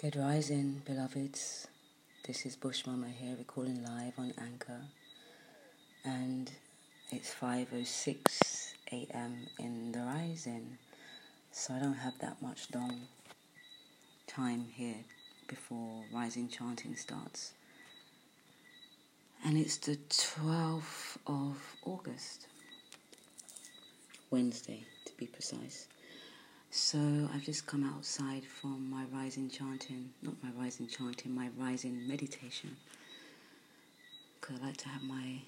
Good rising, beloveds. This is Bush Mama here, recording live on Anchor, and it's 5:06 a.m. in the rising, so I don't have that much long time here before rising chanting starts. And it's the 12th of August, Wednesday to be precise. So I've just come outside from my rising chanting, not my rising chanting, my rising meditation. Because I like to have my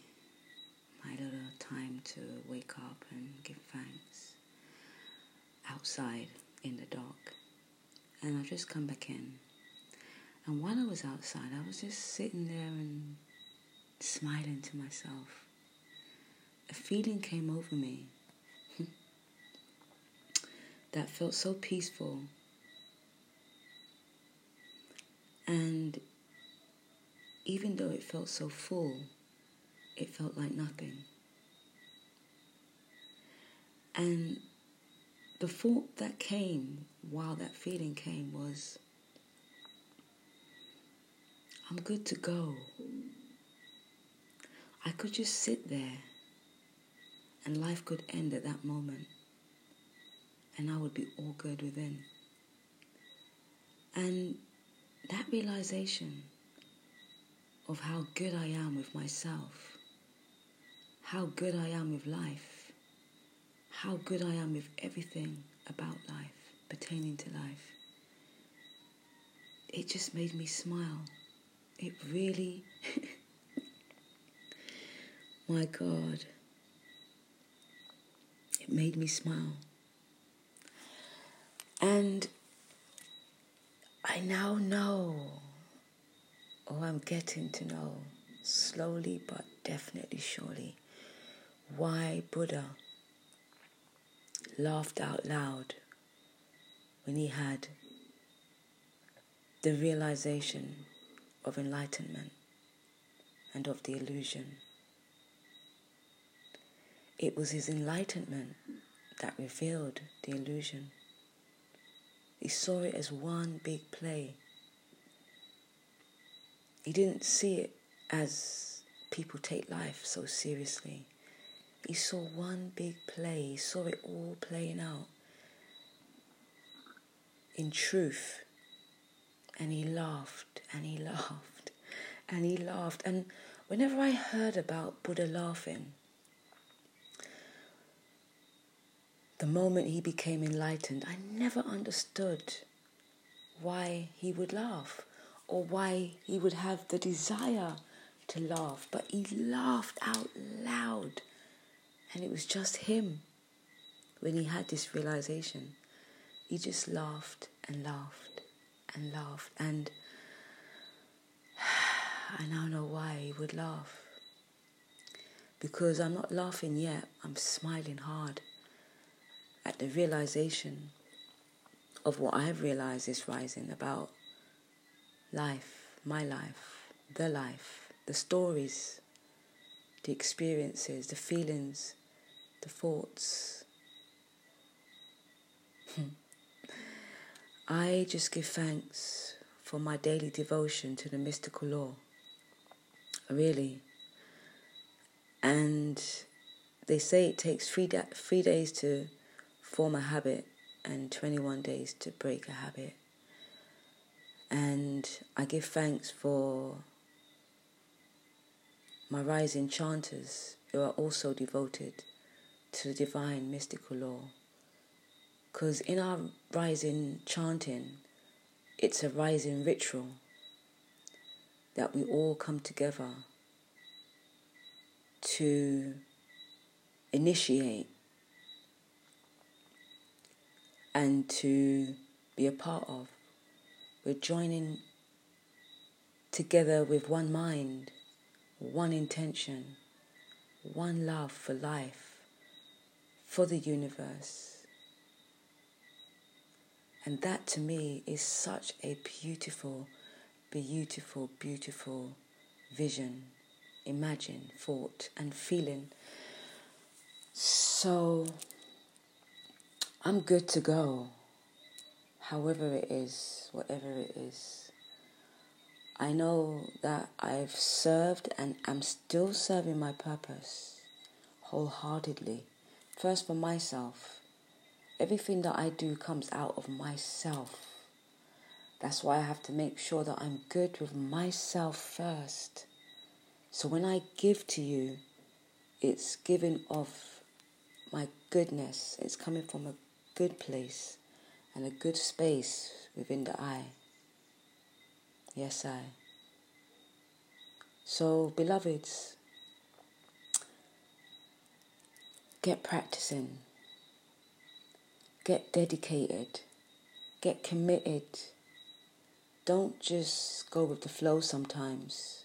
my little time to wake up and give thanks outside in the dark. And I've just come back in. And while I was outside, I was just sitting there and smiling to myself. A feeling came over me that felt so peaceful. And even though it felt so full, it felt like nothing. And the thought that came while that feeling came was, I'm good to go. I could just sit there and life could end at that moment and I would be all good within. And that realization of how good I am with myself, how good I am with life, how good I am with everything about life, pertaining to life, it just made me smile. It really, my God, it made me smile. And I now know, or I'm getting to know, slowly but definitely surely, why Buddha laughed out loud when he had the realization of enlightenment and of the illusion. It was his enlightenment that revealed the illusion. He saw it as one big play. He didn't see it as people take life so seriously. He saw one big play. He saw it all playing out in truth. And he laughed and he laughed and he laughed. And whenever I heard about Buddha laughing, the moment he became enlightened, I never understood why he would laugh or why he would have the desire to laugh. But he laughed out loud, and it was just him when he had this realization. He just laughed and laughed and laughed, and I now know why he would laugh. Because I'm not laughing yet, I'm smiling hard at the realization of what I've realized is rising about life, my life, the life, the stories, the experiences, the feelings, the thoughts. Hmm. I just give thanks for my daily devotion to the mystical law. Really. And they say it takes three, da- three days to form a habit and 21 days to break a habit. And I give thanks for my rising chanters who are also devoted to the divine mystical law. Because in our rising chanting, it's a rising ritual that we all come together to initiate and to be a part of. We're joining together with one mind, one intention, one love for life, for the universe. And that to me is such a beautiful, beautiful, beautiful vision, imagine, thought, and feeling. So I'm good to go. however it is, whatever it is. I know that I've served and am still serving my purpose wholeheartedly. First for myself. Everything that I do comes out of myself. That's why I have to make sure that I'm good with myself first. So when I give to you, it's giving of my goodness. It's coming from a good place and a good space within the I. Yes, I. So, beloveds, get practicing, get dedicated, get committed. Don't just go with the flow sometimes.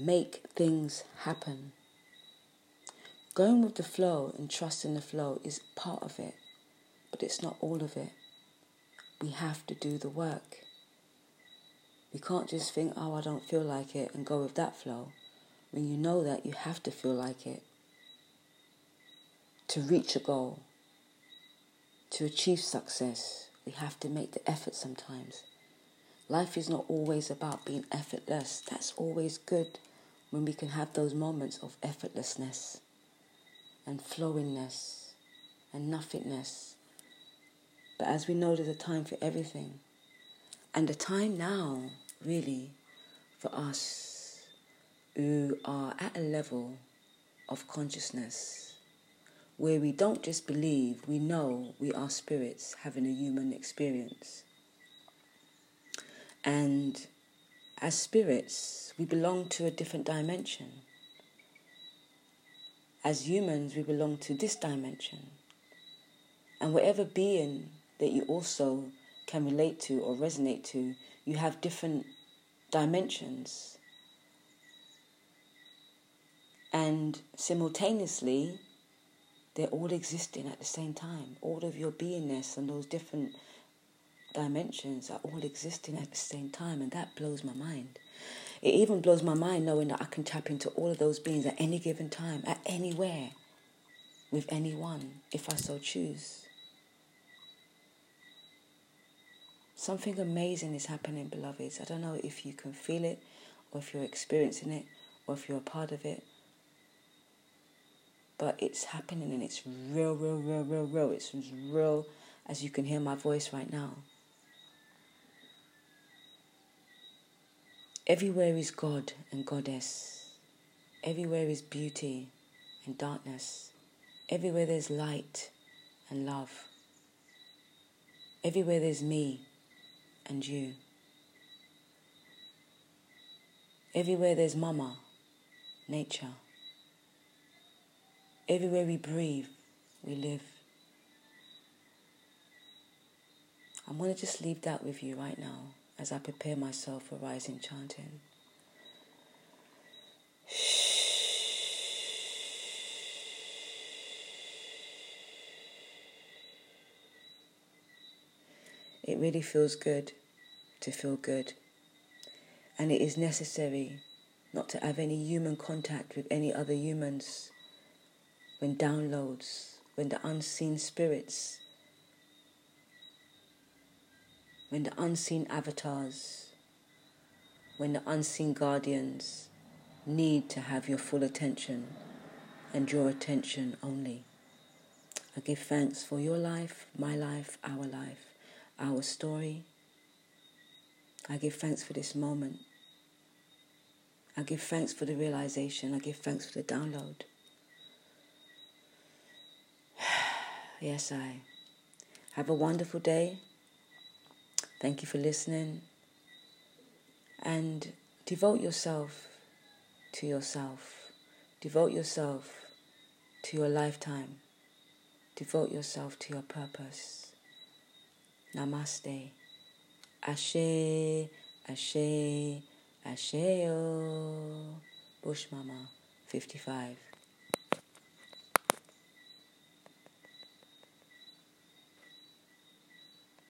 Make things happen. Going with the flow and trusting the flow is part of it, but it's not all of it. We have to do the work. We can't just think, oh, I don't feel like it and go with that flow. When you know that, you have to feel like it. To reach a goal, to achieve success, we have to make the effort sometimes. Life is not always about being effortless. That's always good when we can have those moments of effortlessness and flowingness and nothingness. But as we know, there's a time for everything. And the time now really for us who are at a level of consciousness where we don't just believe, we know we are spirits having a human experience. And as spirits, we belong to a different dimension. As humans, we belong to this dimension. And whatever being that you also can relate to or resonate to, you have different dimensions. And simultaneously, they're all existing at the same time. All of your beingness and those different dimensions are all existing at the same time, and that blows my mind. It even blows my mind knowing that I can tap into all of those beings at any given time, at anywhere, with anyone, if I so choose. Something amazing is happening, beloveds. I don't know if you can feel it, or if you're experiencing it, or if you're a part of it. But it's happening and it's real, real, real, real, real. It's as real as you can hear my voice right now. Everywhere is God and Goddess. Everywhere is beauty and darkness. Everywhere there's light and love. Everywhere there's me and you. Everywhere there's mama, nature. Everywhere we breathe, we live. I'm going to just leave that with you right now as I prepare myself for rising chanting. It really feels good to feel good. And it is necessary not to have any human contact with any other humans when downloads, when the unseen spirits, when the unseen avatars, when the unseen guardians need to have your full attention and your attention only. I give thanks for your life, my life, our life our story. I give thanks for this moment. I give thanks for the realization. I give thanks for the download. yes, I. Have a wonderful day. Thank you for listening. And devote yourself to yourself. Devote yourself to your lifetime. Devote yourself to your purpose. Namaste. Ashe, Ashe, Asheo. Bush Mama, 55.